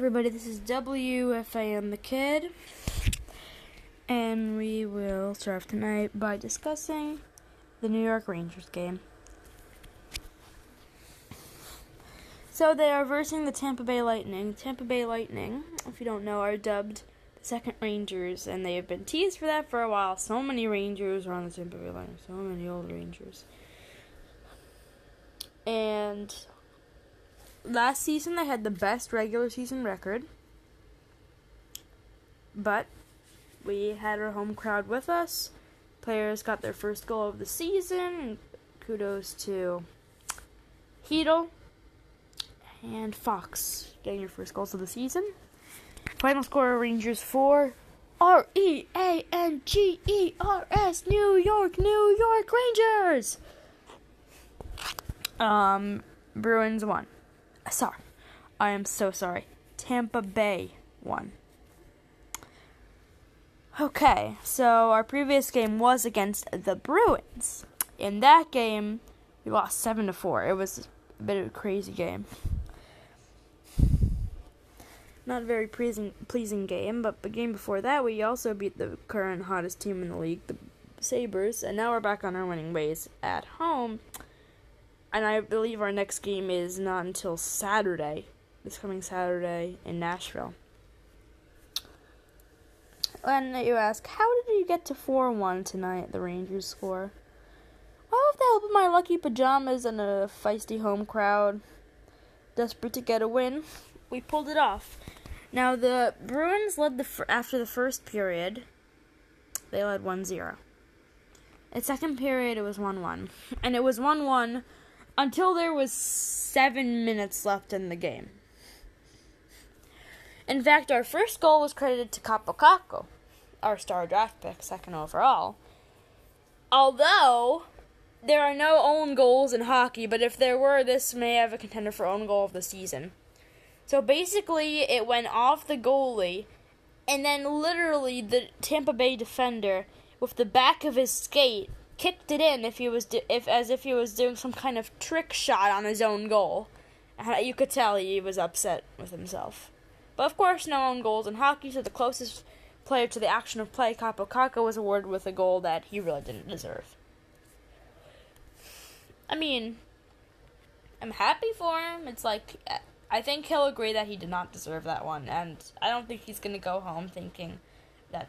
everybody. This is WFAM the Kid, and we will start off tonight by discussing the New York Rangers game. So they are versing the Tampa Bay Lightning. Tampa Bay Lightning, if you don't know, are dubbed the second Rangers, and they have been teased for that for a while. So many Rangers are on the Tampa Bay Lightning. So many old Rangers. And last season they had the best regular season record. But we had our home crowd with us. Players got their first goal of the season. Kudos to Chytil and Fox getting your first goals of the season. Final score Rangers 4. R E A N G E R S New York, New York Rangers. Um, Bruins 1. Sorry. I am so sorry. Tampa Bay won. Okay, so our previous game was against the Bruins. In that game, we lost 7 to 4. It was a bit of a crazy game not a very pleasing pleasing game, but the game before that we also beat the current hottest team in the league, the Sabres, and now we're back on our winning ways at home. And I believe our next game is not until Saturday, this coming Saturday in Nashville. And you ask, how did you get to 4 1 tonight, the Rangers score? Well, with the help of my lucky pajamas and a feisty home crowd, desperate to get a win, we pulled it off. Now the Bruins led the fr- after the first period. They led 1-0. In second period it was 1-1. And it was 1-1 until there was 7 minutes left in the game. In fact, our first goal was credited to Kaapo Kakko, our star draft pick, second overall. Although there are no own goals in hockey, but if there were, this may have a contender for own goal of the season. So basically, it went off the goalie, and then literally the Tampa Bay defender, with the back of his skate, kicked it in if he was do- if as if he was doing some kind of trick shot on his own goal. You could tell he was upset with himself. But of course, no own goals in hockey, so the closest player to the action of play, Kaapo Kakko, was awarded with a goal that he really didn't deserve. I mean, I'm happy for him. It's like I think he'll agree that he did not deserve that one, and I don't think he's gonna go home thinking that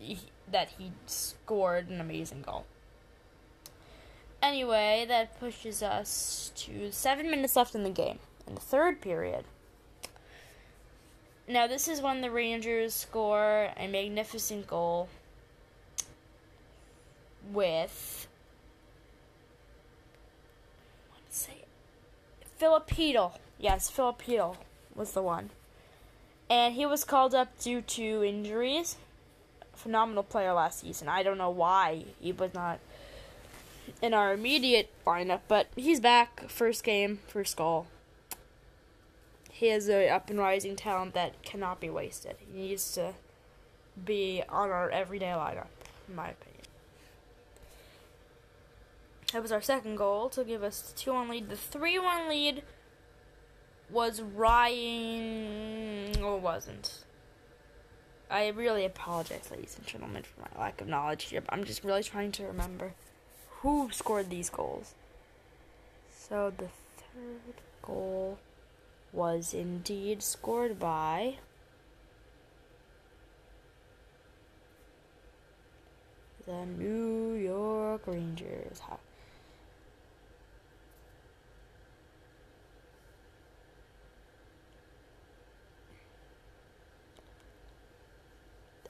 he, that he scored an amazing goal. Anyway, that pushes us to seven minutes left in the game in the third period. Now, this is when the Rangers score a magnificent goal with. Let's say Filip Yes, Filip Chytil was the one. And he was called up due to injuries. Phenomenal player last season. I don't know why he was not in our immediate lineup, but he's back. First game, first goal. He is a up and rising talent that cannot be wasted. He needs to be on our everyday lineup, in my opinion. That was our second goal to give us the 2 1 lead. The 3 1 lead was Ryan. Or wasn't. I really apologize, ladies and gentlemen, for my lack of knowledge here, but I'm just really trying to remember who scored these goals. So the third goal was indeed scored by. The New York Rangers.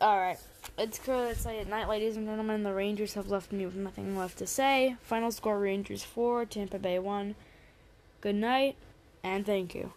Alright. It's it's late at night, ladies and gentlemen. The Rangers have left me with nothing left to say. Final score Rangers 4, Tampa Bay 1. Good night, and thank you.